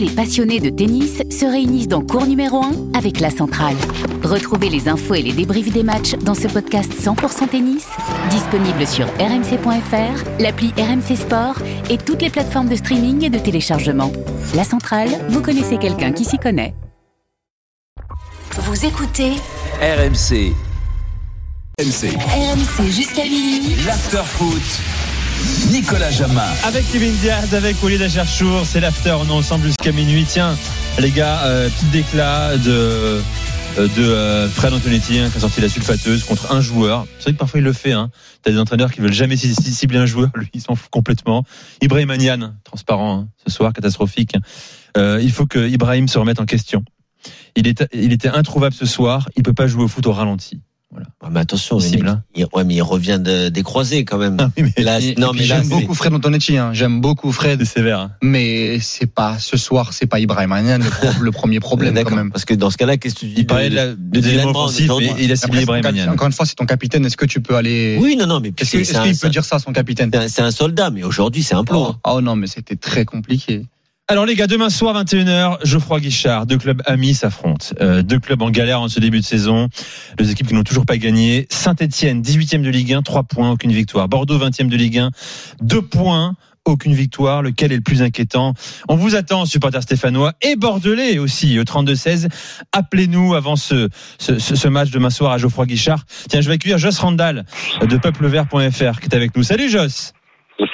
les passionnés de tennis se réunissent dans cours numéro 1 avec la centrale. Retrouvez les infos et les débriefs des matchs dans ce podcast 100% tennis, disponible sur rmc.fr, l'appli RMC Sport et toutes les plateformes de streaming et de téléchargement. La centrale, vous connaissez quelqu'un qui s'y connaît. Vous écoutez RMC. RMC. RMC jusqu'à minuit. L'afterfoot. Nicolas Jamin. Avec Kevin Diaz, avec Olivier Dacherchour, c'est l'after, on est ensemble jusqu'à minuit. Tiens, les gars, euh, petit déclat de, euh, de euh, Fred Antonetti hein, qui a sorti la sulfateuse contre un joueur. C'est vrai que parfois il le fait. Hein. T'as des entraîneurs qui veulent jamais cibler un joueur, lui il s'en fout complètement. Ibrahim Anian, transparent hein, ce soir, catastrophique. Euh, il faut que Ibrahim se remette en question. Il, est, il était introuvable ce soir, il peut pas jouer au foot au ralenti. Voilà. Ouais, mais attention, le Possible, mec, hein. il, ouais, mais il revient de, des croisés quand même. Ah oui, mais Là, Et- non, et puis mais là, j'aime beaucoup Fred Antonetti, hein. j'aime beaucoup Fred, c'est sévère. hein. mais c'est pas ce soir, c'est pas Ibrahim Anian le, le premier problème quand même. Parce que dans ce cas-là, qu'est-ce que tu dis Il parlait de- de il a ciblé Ibrahim Anian. Encore une fois, c'est ton capitaine. Est-ce que tu peux aller Oui, non, non, mais Est-ce qu'il peut dire ça à son capitaine? c'est un soldat, mais aujourd'hui, c'est un plomb. oh, oh non, mais c'était très compliqué. Alors les gars, demain soir 21h, Geoffroy Guichard, deux clubs amis s'affrontent. Euh, deux clubs en galère en ce début de saison. Deux équipes qui n'ont toujours pas gagné. Saint-Etienne, 18e de Ligue 1, 3 points, aucune victoire. Bordeaux, 20e de Ligue 1, 2 points. Aucune victoire, lequel est le plus inquiétant? On vous attend, supporters stéphanois et bordelais aussi, au 32-16. Appelez-nous avant ce, ce, ce- ce match demain soir à Geoffroy Guichard. Tiens, je vais accueillir Joss Randall de peuplevert.fr qui est avec nous. Salut Joss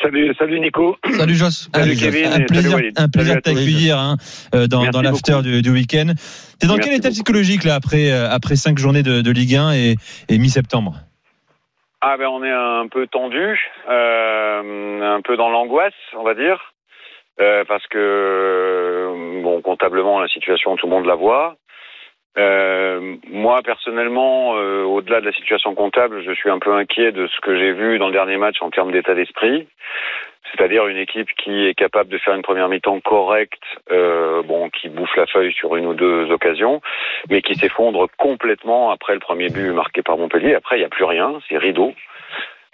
Salut, salut Nico. Salut Joss. Salut Kevin un plaisir, un plaisir de t'accueillir hein, euh, dans, dans l'after du, du week-end. T'es dans Merci quel état beaucoup. psychologique là après euh, après cinq journées de, de Ligue 1 et, et mi-septembre? Ah ben on est un peu tendu, euh, un peu dans l'angoisse, on va dire, euh, parce que bon comptablement la situation tout le monde la voit. Euh, moi personnellement, euh, au-delà de la situation comptable, je suis un peu inquiet de ce que j'ai vu dans le dernier match en termes d'état d'esprit. C'est-à-dire une équipe qui est capable de faire une première mi-temps correcte, euh, bon, qui bouffe la feuille sur une ou deux occasions, mais qui s'effondre complètement après le premier but marqué par Montpellier. Après, il n'y a plus rien, c'est rideau.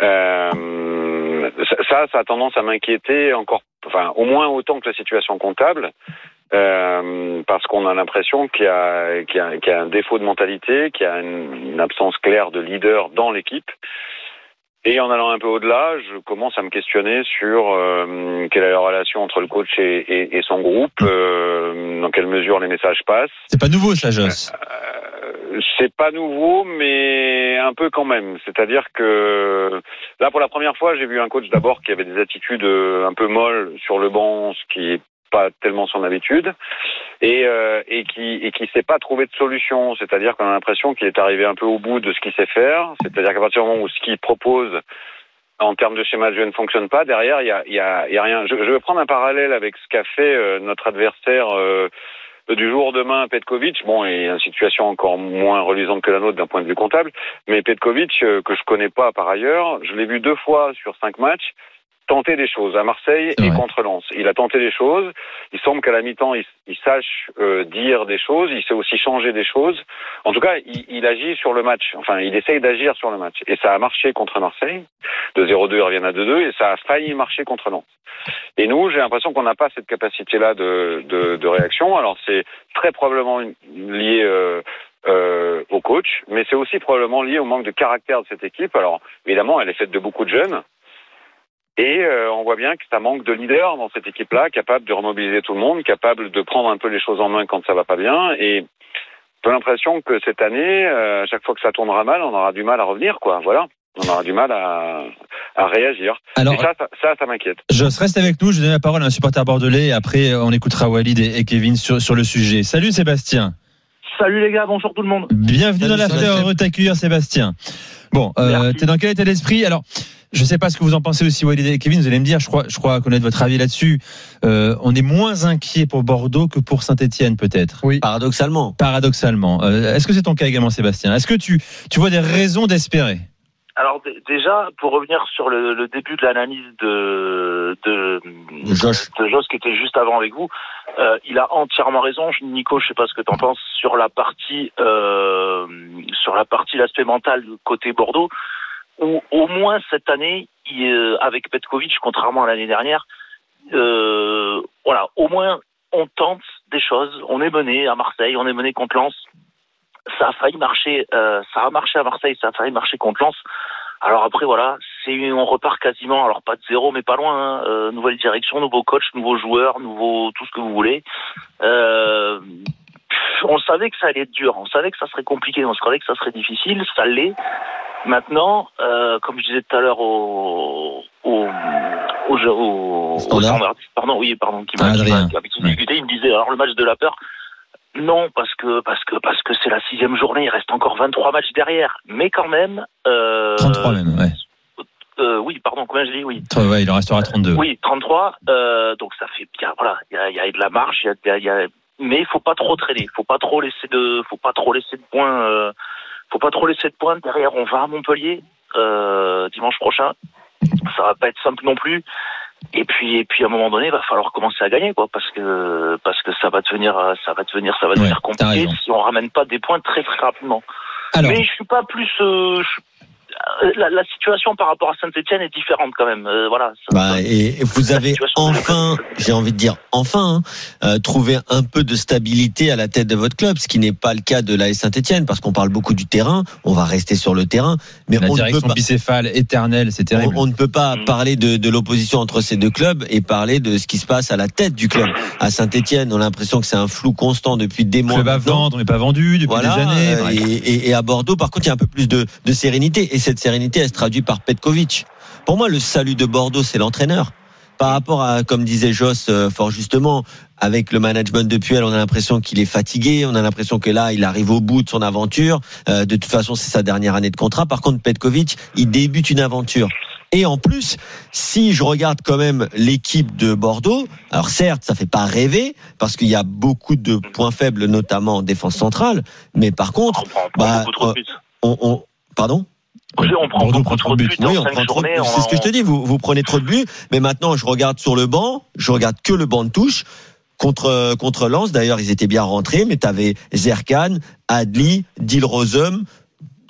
Euh, ça, ça a tendance à m'inquiéter encore, enfin, au moins autant que la situation comptable, euh, parce qu'on a l'impression qu'il y, a- qu'il y a- qu'il y a un défaut de mentalité, qu'il y a une, une absence claire de leader dans l'équipe. Et en allant un peu au-delà, je commence à me questionner sur euh, quelle est la relation entre le coach et, et- et son groupe, euh, dans quelle mesure les messages passent. C'est pas nouveau ça, Joss. Euh, c'est pas nouveau, mais un peu quand même. C'est-à-dire que là, pour la première fois, j'ai vu un coach d'abord qui avait des attitudes euh, un peu molles sur le banc, ce qui est pas tellement son habitude, et, euh, et qui et qui sait pas trouver de solution. C'est-à-dire qu'on a l'impression qu'il est arrivé un peu au bout de ce qu'il sait faire. C'est-à-dire qu'à partir du moment où ce qu'il propose en termes de schéma de jeu ne fonctionne pas, derrière il y a, rien. Je, je vais prendre un parallèle avec ce qu'a fait euh, notre adversaire. euh, du jour au demain, Petkovic, bon, et une situation encore moins reluisante que la nôtre d'un point de vue comptable, mais Petkovic, que je connais pas par ailleurs, je l'ai vu deux fois sur cinq matchs tenter des choses à Marseille et contre Lens. Il a tenté des choses. Il semble qu'à la mi-temps, il, il sache euh, dire des choses. Il sait aussi changer des choses. En tout cas, il, il agit sur le match. Enfin, il essaye d'agir sur le match. Et ça a marché contre Marseille. De 0-2, ils reviennent à 2-2. Et ça a failli marcher contre Lens. Et nous, j'ai l'impression qu'on n'a pas cette capacité-là de, de, de réaction. Alors, c'est très probablement lié euh, euh, au coach, mais c'est aussi probablement lié au manque de caractère de cette équipe. Alors, évidemment, elle est faite de beaucoup de jeunes. Et euh, on voit bien que ça manque de leader dans cette équipe-là, capable de remobiliser tout le monde, capable de prendre un peu les choses en main quand ça va pas bien. Et j'ai l'impression que cette année, euh, à chaque fois que ça tournera mal, on aura du mal à revenir, quoi. Voilà, on aura du mal à, à réagir. Alors, et ça, ça, ça, ça m'inquiète. Joss, reste avec nous. Je donne la parole à un supporter bordelais. Et après, on écoutera Walid et, et Kevin sur, sur le sujet. Salut Sébastien. Salut les gars, bonjour tout le monde. Bienvenue Salut, dans l'after. Heureux de t'accueillir, Sébastien. Bon, euh, t'es dans quel état d'esprit? Alors, je sais pas ce que vous en pensez aussi, Walid et Kevin. Vous allez me dire. Je crois, je crois connaître votre avis là-dessus. Euh, on est moins inquiet pour Bordeaux que pour Saint-Étienne, peut-être? Oui. Paradoxalement. Paradoxalement. Euh, Est-ce que c'est ton cas également, Sébastien? Est-ce que tu, tu vois des raisons d'espérer? Alors déjà, pour revenir sur le, le début de l'analyse de, de, De Josh. de Josh qui était juste avant avec vous, euh, il a entièrement raison. Nico, je sais pas ce que tu en penses sur la partie euh, sur la partie l'aspect mental côté Bordeaux, où au moins cette année, il, euh, avec Petkovic, contrairement à l'année dernière, euh, voilà, au moins on tente des choses. On est mené à Marseille, on est mené contre Lens. Ça a failli marcher, euh, ça a marché à Marseille, ça a failli marcher contre Lens. Alors après voilà, c'est on repart quasiment, alors pas de zéro mais pas loin. hein. Euh, nouvelle direction, nouveau coach, nouveaux joueurs, nouveau tout ce que vous voulez. Euh, on savait que ça allait être dur, on savait que ça serait compliqué, on savait que ça serait difficile, ça l'est. Maintenant, euh, comme je disais tout à l'heure au au au, au, au Standard. standardiste, pardon, oui, pardon, qui m'a Ah, discuté, il me disait alors le match de la peur. Non, parce que parce que parce que c'est la sixième journée, il reste encore 23 matchs derrière, mais quand même. Euh, 33 même, ouais. euh, oui, pardon, combien je dis Oui. Ouais, il en restera 32. Oui, 33. Euh, donc ça fait bien. Voilà, il y a, il y a de la marge. Il y a, il y a- il y a- mais il faut pas trop traîner. Il faut pas trop laisser de. Faut pas trop laisser de points. Euh, faut pas trop laisser de points. Derrière, on va à Montpellier euh, dimanche prochain. Ça va pas être simple non plus. Et puis, et puis à un moment donné, il va falloir commencer à gagner, quoi, parce que parce que ça va devenir, ça va devenir, ça va devenir compliqué si on ramène pas des points très très rapidement. Alors, Mais je suis pas plus. euh, je- euh, la, la situation par rapport à Saint-Etienne est différente quand même. Euh, voilà. Bah, et vous avez enfin, j'ai envie de dire enfin, hein, euh, trouvé un peu de stabilité à la tête de votre club, ce qui n'est pas le cas de l'AS Saint-Etienne, parce qu'on parle beaucoup du terrain, on va rester sur le terrain, mais la on ne peut direction pas. bicéphale éternelle, c'est terrible. On, on ne peut pas Mm. parler de, de l'opposition entre ces deux clubs et parler de ce qui se passe à la tête du club. À Saint-Etienne, on a l'impression que c'est un flou constant depuis des mois. club à vendre, mais pas vendu depuis Voilà, des années. euh, et, et- et à Bordeaux, par contre, il y a un peu plus de, de sérénité. Et cette sérénité, elle se traduit par Petkovic. Pour moi, le salut de Bordeaux, c'est l'entraîneur. Par rapport à, comme disait Joss euh, fort justement, avec le management de Puel, on a l'impression qu'il est fatigué, on a l'impression que là, il arrive au bout de son aventure. Euh, de toute façon, c'est sa dernière année de contrat. Par contre, Petkovic, il débute une aventure. Et en plus, si je regarde quand même l'équipe de Bordeaux, alors certes, ça fait pas rêver parce qu'il y a beaucoup de points faibles, notamment en défense centrale. Mais par contre, on prend, on prend bah, beaucoup trop de euh, on pardon? On prend Bordeaux beaucoup prend trop de buts Oui, cinq prend trop. C'est ce que je te dis. Vous, vous prenez trop de buts. Mais maintenant, je regarde sur le banc. Je regarde que le banc de touche. Contre, contre Lens, d'ailleurs, ils étaient bien rentrés, mais tu avais Zerkan, Adli, Dilrosum.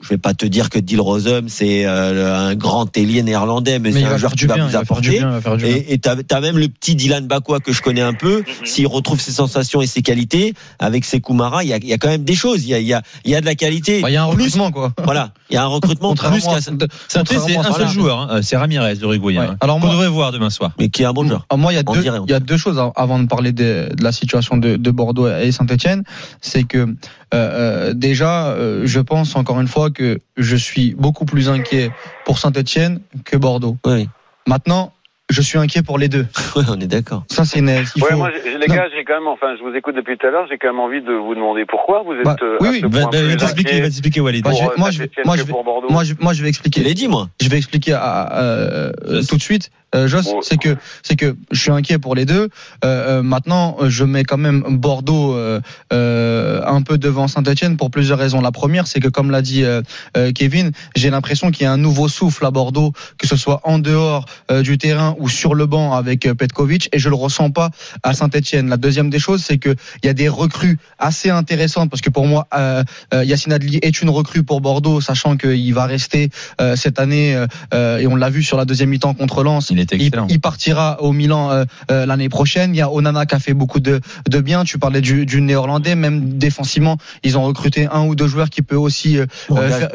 Je vais pas te dire que Dilrosum, c'est euh, un grand ailier néerlandais, mais, Mais c'est un joueur qui du va du apporter. bien. Et tu as, même le petit Dylan Bakwa que je connais un peu. Mhm. S'il retrouve ses sensations et ses qualités avec ses Kumara, il y a, il y a quand même des choses. Il y a, il y a, il y a de la qualité. Bah, Il y a un Plus- recrutement, quoi. Voilà, il y a un recrutement plus c'est un seul ça. joueur, hein, euh, c'est Ramirez, l'Uruguayen. Ouais. hein, Alors moi- devrait voir demain soir. mais qui est un bon joueur. Ah, Moi, il y a On deux, dirait, en il y a deux choses av- avant de parler de, de la situation de, de Bordeaux et Saint-Etienne. C'est que euh, euh, déjà, euh, je pense encore une fois que je suis beaucoup plus inquiet pour Saint-Etienne que Bordeaux. Oui, Maintenant, je suis inquiet pour les deux. oui, on est d'accord. Ça, c'est une. Il Ouais, faut... moi, j'ai- les gars, j'ai quand même, enfin, je vous écoute depuis tout à l'heure, j'ai quand même envie de vous demander pourquoi vous êtes. Bah, euh, oui, oui, ce Va, point va- t'expliquer, inquiet va t'expliquer, Walid. Bah, pour, euh, moi, je- moi, je-. Moi, je, moi, je vais expliquer. l'ai dit, moi. Je vais expliquer à, euh, tout de suite. Euh, Joss, Ouais. c'est que c'est que je suis inquiet pour les deux. Euh, euh, maintenant, je mets quand même Bordeaux euh, euh, un peu devant Saint-Etienne pour plusieurs raisons. La première, c'est que comme l'a dit euh, euh, Kevin, j'ai l'impression qu'il y a un nouveau souffle à Bordeaux, que ce soit en dehors euh, du terrain ou sur le banc avec euh, Petkovic, et je le ressens pas à Saint-Etienne. La deuxième des choses, c'est que il y a des recrues assez intéressantes parce que pour moi, euh, euh, Yacine Adli est une recrue pour Bordeaux, sachant qu'il va rester euh, cette année euh, et on l'a vu sur la deuxième mi-temps contre Lens. Il était Il, excellent. il partira au Milan l'année prochaine. Il y a Onana qui a fait beaucoup de, de bien. Tu parlais du, du néerlandais, même défensivement, ils ont recruté un ou deux joueurs qui peut aussi faire-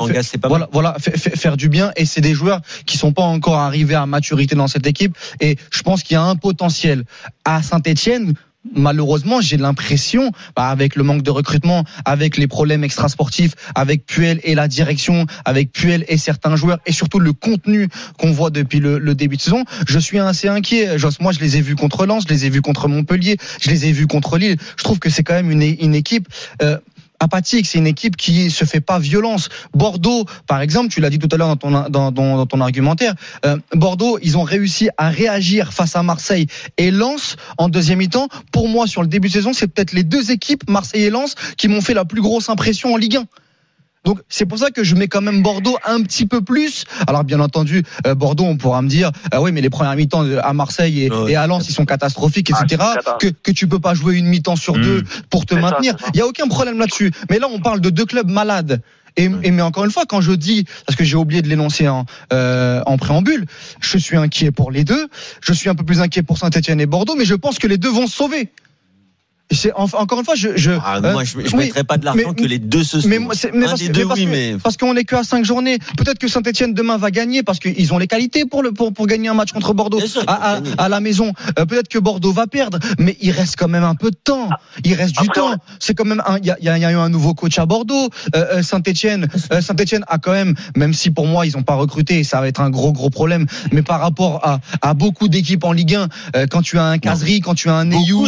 voilà, voilà, fa- fa- faire du bien. Et c'est des joueurs qui sont pas encore arrivés à maturité dans cette équipe. Et je pense qu'il y a un potentiel à Saint-Etienne. Malheureusement, j'ai l'impression, bah, avec le manque de recrutement, avec les problèmes extrasportifs, avec Puel et la direction, avec Puel et certains joueurs, et surtout le contenu qu'on voit depuis le, début de saison, je suis assez inquiet. Moi, je les ai vus contre Lens, je les ai vus contre Montpellier, je les ai vus contre Lille. Je trouve que c'est quand même une, une équipe. Euh, apathique, c'est une équipe qui se fait pas violence. Bordeaux, par exemple, tu l'as dit tout à l'heure dans ton, dans, dans- ton argumentaire, euh, Bordeaux, ils ont réussi à réagir face à Marseille et Lens en deuxième mi-temps. Pour moi, sur le début de saison, c'est peut-être les deux équipes, Marseille et Lens, qui m'ont fait la plus grosse impression en Ligue 1. Donc c'est pour ça que je mets quand même Bordeaux un petit peu plus. Alors bien entendu, euh, Bordeaux, on pourra me dire, ah oui, mais les premières mi-temps à Marseille et, à Lens, ils sont catastrophiques, Ah, etc. que, que tu peux pas jouer une mi-temps sur deux pour te maintenir. Il y a aucun problème là-dessus. Mais là, on parle de deux clubs malades. Et, et mais encore une fois, quand je dis, parce que j'ai oublié de l'énoncer en, euh, en préambule, je suis inquiet pour les deux. Je suis un peu plus inquiet pour Saint-Etienne et Bordeaux, mais je pense que les deux vont se sauver. C'est enfin, encore une fois, je, je Ah, euh, moi, je, je oui, mettrais pas de l'argent que les deux se mais c'est- mais parce, mais parce oui, mais parce qu'on est que à cinq journées. Peut-être que Saint-Etienne demain va gagner parce qu'ils ont les qualités pour le pour, pour gagner un match contre Bordeaux sûr, à, à- à la maison. Euh, Peut-être que Bordeaux va perdre, mais il reste quand même un peu de temps. Il reste du Après, temps. C'est quand même un. Il y a, y a- il y a eu un nouveau coach à Bordeaux. Euh, Saint-Etienne, Saint-Etienne a quand même, même si pour moi ils ont pas recruté, ça va être un gros gros problème. Mais par rapport à, à beaucoup d'équipes en Ligue 1, euh, quand tu as un Casery, quand tu as un Neyou,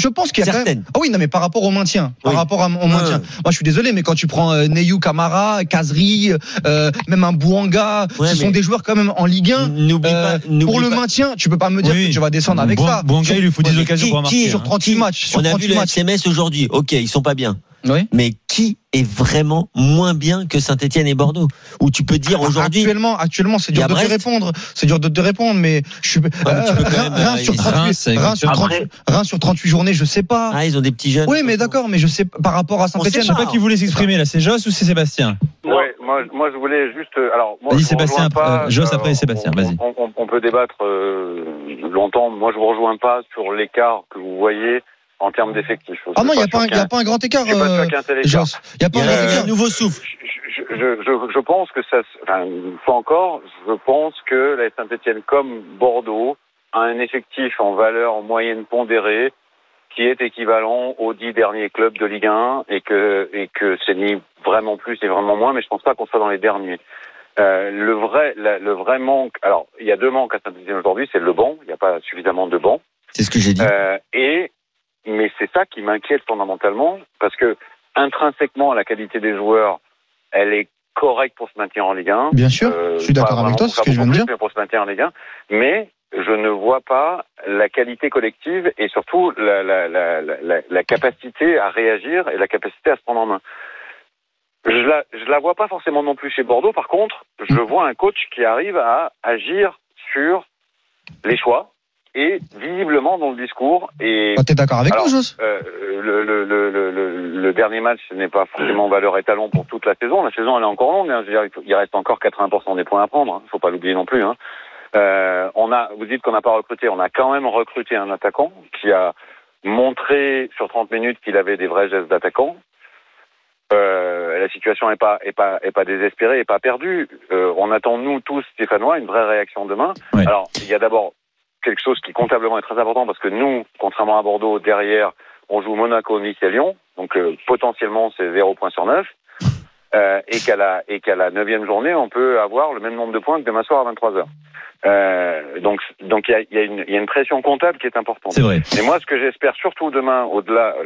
Je, pense qu'il y a quand même. Certaines. Ah oui, non, mais par rapport au maintien, par Oui. rapport à- au maintien. Ouais. Moi, je suis désolé, mais quand tu prends euh, Neyou Camara, Kazri, euh, même un Bouanga, Ouais, ce sont des joueurs quand même en Ligue 1. N'oublie Euh, pas, n'oublie pour le pas- maintien, tu peux pas me dire Oui. que tu vas descendre avec ça. Bouanga, il lui faut Ouais, 10 mais occasions qui- pour qui- marquer. sur hein. 38 matchs. Sur On a vu 38 le matchs. SMS aujourd'hui. Ok, ils sont pas bien. Oui. Mais qui est vraiment moins bien que Saint-Etienne et Bordeaux Où tu peux dire aujourd'hui. Actuellement, actuellement, c'est dur de te répondre. C'est dur de te répondre, mais je suis. mais tu peux quand Reims- même Reims arriver. sur 38 Reims, Reims sur exactement. 38 Reims sur 38 journées, je sais pas. Ah, ils ont des petits jeunes. Oui, mais d'accord, mais je sais par rapport à Saint-Etienne. Je sais pas qui voulait s'exprimer là, c'est Joss ou c'est Sébastien? Ouais, moi, moi je voulais juste. euh, Alors, moi, Vas-y, Sébastien, rejoins pas, euh, Joss après Sébastien, on- vas-y. On, on- on peut débattre euh, longtemps. Moi, je vous rejoins pas sur l'écart que vous voyez en termes d'effectifs. Ah non, il n'y a, pas a pas un grand écart, pas euh. Il n'y a pas a grand un écart. nouveau souffle. Je, je, je, je pense que ça. se- Enfin, une fois encore, je pense que la Saint-Etienne, comme Bordeaux, a un effectif en valeur en moyenne pondérée qui est équivalent aux dix derniers clubs de Ligue 1 et que et que c'est ni vraiment plus ni vraiment moins, mais je pense pas qu'on soit dans les derniers. Euh, le vrai la- le vrai manque. Alors, il y a deux manques à Saint-Etienne aujourd'hui, c'est le banc. Il n'y a pas suffisamment de banc. C'est ce que j'ai dit. Euh, et mais c'est ça qui m'inquiète fondamentalement parce que intrinsèquement la qualité des joueurs, elle est correcte pour se maintenir en Ligue 1. Bien sûr, Euh, je suis d'accord avec toi, c'est ce que je viens de dire. pour se maintenir en Ligue 1. Mais je ne vois pas la qualité collective et surtout la, la, la, la, la capacité à réagir et la capacité à se prendre en main. Je la, je la vois pas forcément non plus chez Bordeaux. Par contre, je Mm. vois un coach qui arrive à agir sur les choix et visiblement dans le discours. Et Ah, T'es d'accord avec Alors, nous, Joss euh, le, le, le, le, le- le dernier match, ce n'est pas forcément valeur étalon pour toute la saison. La saison, elle est encore longue. hein. Je veux dire, il, faut- il reste encore 80% des points à prendre. Il ne faut pas l'oublier non plus. Hein. Euh, on a, vous dites qu'on n'a pas recruté. On a quand même recruté un attaquant qui a montré sur 30 minutes qu'il avait des vrais gestes d'attaquant. Euh, la situation n'est pas, est pas, est pas désespérée, est pas perdue. Euh, on attend nous tous, Stéphanois, une vraie réaction demain. Ouais. Alors, il y a d'abord quelque chose qui comptablement est très important parce que nous, contrairement à Bordeaux, derrière, on joue Monaco, Nice et Lyon, donc euh, potentiellement c'est 0 points sur 9. Euh, et qu'à la et qu'à la neuvième journée, on peut avoir le même nombre de points que demain soir à 23 h euh, donc donc il y a, y, a une- il y a une pression comptable qui est importante. C'est vrai. Et moi, ce que j'espère surtout demain, au-delà,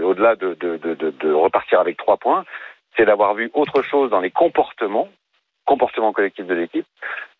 au-delà de, de, de, de, de repartir avec trois points, c'est d'avoir vu autre chose dans les comportements, comportements collectifs de l'équipe,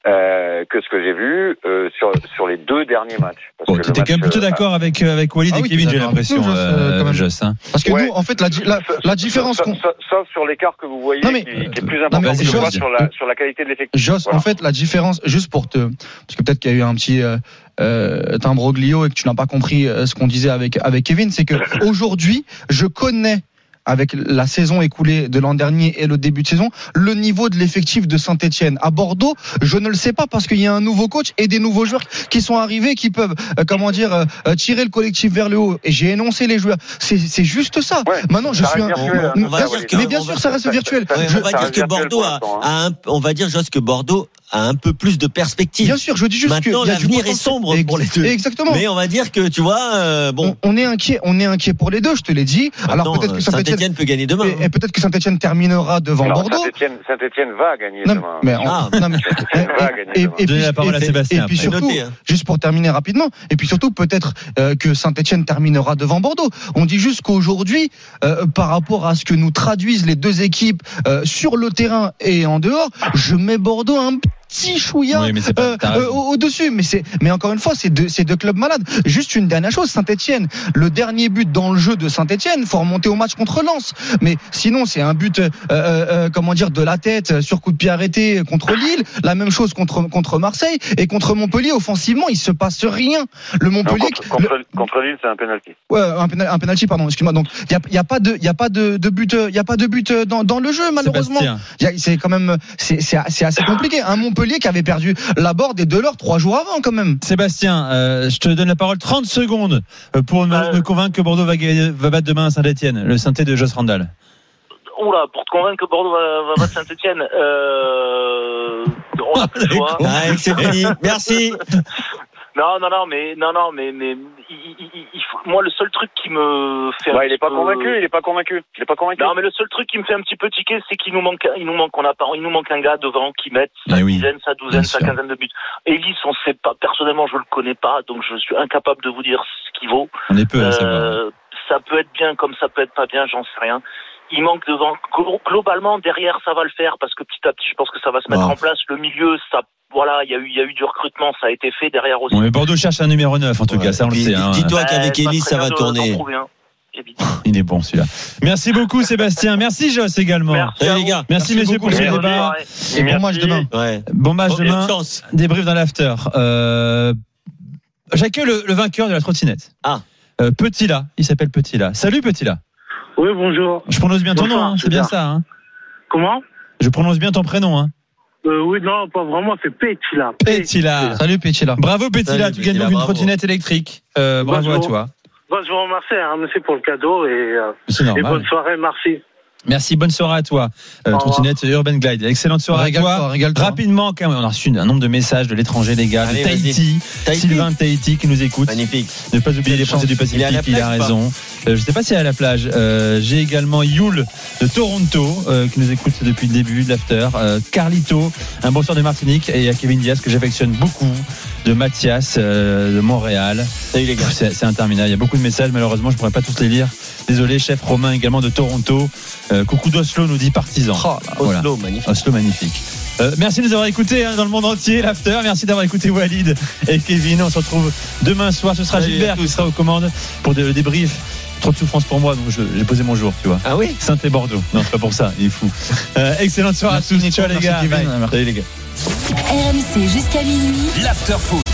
euh, que ce que j'ai vu euh, sur sur les deux derniers matchs. Parce Bon, que le t'étais match, quand même plutôt euh, d'accord avec, euh, avec Walid Ah et oui, Kevin, j'ai l'impression, euh, euh, quand même. Joss, hein. Parce que Ouais. nous, en fait, la, la, la différence sauf, qu'on. sauf- sauf sur l'écart que vous voyez, Non, mais- qui, qui est plus non, important mais que je Joss. sur la sur la qualité de l'effectif. Joss, Voilà. en fait, la différence, juste pour te, parce que peut-être qu'il y a eu un petit euh, euh, imbroglio et que tu n'as pas compris euh, ce qu'on disait avec avec Kevin, c'est que aujourd'hui, je connais avec la saison écoulée de l'an dernier et le début de saison, le niveau de l'effectif de Saint-Etienne. À Bordeaux, je ne le sais pas parce qu'il y a un nouveau coach et des nouveaux joueurs qui sont arrivés, qui peuvent, euh, comment dire, euh, euh, tirer le collectif vers le haut. Et j'ai énoncé les joueurs. C'est juste ça. Ouais, Maintenant, je suis un... virtuel, hein. Mais bien sûr- que- mais bien on sûr, va- ça reste virtuel. ça- Ouais, Je- on va dire que Bordeaux a, hein. a un, on va dire Joss que Bordeaux a un peu plus de perspectives. Bien sûr, je dis juste que Maintenant, du l'avenir est sombre pour les deux. Exactement. Mais on va dire que tu vois, euh, bon. on, on est inquiet, on est inquiet pour les deux, je te l'ai dit. Alors peut-être que Saint-Etienne, Saint-Etienne peut gagner demain. et, et peut-être que Saint-Etienne terminera devant Bordeaux. Saint-Etienne, Saint-Etienne va gagner Non, demain. mais, on- Ah. non, mais- Saint-Etienne va gagner et, demain. et puis, la parole à et- Sébastien et puis surtout, hein. juste pour terminer rapidement, et puis surtout peut-être euh, que Saint-Etienne terminera devant Bordeaux. On dit juste qu'aujourd'hui, euh, par rapport à ce que nous traduisent les deux équipes euh, sur le terrain et en dehors, je mets Bordeaux un petit chouïa Oui, c'est pas- euh, euh, au-dessus. Mais c'est, mais encore une fois, c'est deux, clubs malades. Juste une dernière chose, Saint-Etienne, le dernier but dans le jeu de Saint-Etienne, faut remonter au match contre Lens. Mais sinon, c'est un but, euh, comment dire, de la tête sur coup de pied arrêté contre Lille. La même chose contre contre Marseille et contre Montpellier. Offensivement, il se passe rien. Le Non, Montpellier, contre, Lille, c'est un penalty. Ouais, un, pénal- un penalty, pardon, excuse-moi. Donc, il y a, il y a pas de, il y a pas de, de but, il y a pas de but dans, dans le jeu, malheureusement. Il C'est quand même, c'est assez compliqué. Un Montpellier Montpellier qui avait perdu la board et Delors trois jours avant quand même. Sébastien, euh, je te donne la parole 30 secondes pour me, Euh. me convaincre que Bordeaux va, battre demain à Saint-Etienne, le synthé de Joss Randall. Oula, pour te convaincre que Bordeaux va, va battre Saint-Etienne, euh, on a plus le choix. Ouais, c'est fini. Merci. Non, non, non, mais non, non, mais mais il, il- il- moi le seul truc qui me fait. il est pas peu- convaincu, il est pas convaincu. Il est pas convaincu. Non, mais le seul truc qui me fait un petit peu tiquer, c'est qu'il nous manque, il nous manque, on a pas, il nous manque un gars devant qui mette sa Eh oui, dizaine, sa douzaine, sa quinzaine de buts. Ellis, on sait pas. Personnellement, je le connais pas, donc je suis incapable de vous dire ce qu'il vaut. On est peu à savoir. Euh, ça peut être bien comme ça peut être pas bien, j'en sais rien. Il manque devant. Glo- Globalement, derrière, ça va le faire parce que petit à petit, je pense que ça va se mettre Ah. en place. Le milieu, ça, voilà, il y a eu, il y a eu du recrutement, ça a été fait derrière aussi. Bon, mais Bordeaux cherche un numéro 9 en tout Ouais. cas, ça on le Puis, sait. hein. dis-toi qu'avec très ça va de- tourner. évidemment. Il est bon celui-là. Merci beaucoup Sébastien, merci Joss également. Merci les gars. Merci, Merci messieurs beaucoup, pour ce débat. Et bon Merci. match demain. Ouais. Bon match Bonne demain. chance. Débrief dans l'after. Euh, J'accueille le, le vainqueur de la trottinette. Ah. Euh, Petit là, il s'appelle Petit là. Salut Petit là. Oui, bonjour. Je prononce bien ton nom, hein, c'est bien ça. hein. Comment? Je prononce bien ton prénom. Hein. euh, Oui, non, pas vraiment, c'est. Petit là. Salut Pétila. Bravo Petit là, Salut, tu gagnes donc une trottinette électrique. Euh, bravo à Bonjour. toi. Bon, je vous remercie, hein, merci pour le cadeau et, euh, et bonne soirée, merci. Merci, bonne soirée à toi. Euh, trottinette Urban Glide. Excellente soirée à toi. Rapidement, quand même, on a reçu un nombre de messages de l'étranger, les gars, de Tahiti, Tahiti. Sylvain de Tahiti qui nous écoute. Magnifique. Ne pas oublier les Français du Pacifique, Il à a raison. Euh, je sais pas si elle est à la plage. Euh, J'ai également Yul de Toronto euh, qui nous écoute depuis le début de l'after. Euh, Carlito, un bon soir de Martinique et il y a Kevin Diaz que j'affectionne beaucoup de Mathias euh, de Montréal. Salut les gars. C'est interminable. Il y a beaucoup de messages. Malheureusement, je pourrais pas tous les lire. Désolé, chef Romain également de Toronto. Euh, coucou d'Oslo nous dit partisan. Oh Voilà. Oslo, magnifique. Oslo magnifique. Euh, merci de nous avoir écoutés hein, dans le monde entier, l'after. Merci d'avoir écouté Walid et Kevin. On se retrouve demain soir. Ce sera Salut Gilbert qui sera aux commandes pour le débrief. Trop de souffrance pour moi, donc j'ai posé mon jour, tu vois. Ah oui? Saint et Bordeaux. Non, c'est pas pour ça, il est fou. Euh, excellente soirée Merci, à tous. Nico. Ciao les Merci, gars. Kevin. Salut les gars. RMC jusqu'à minuit. L'after foot.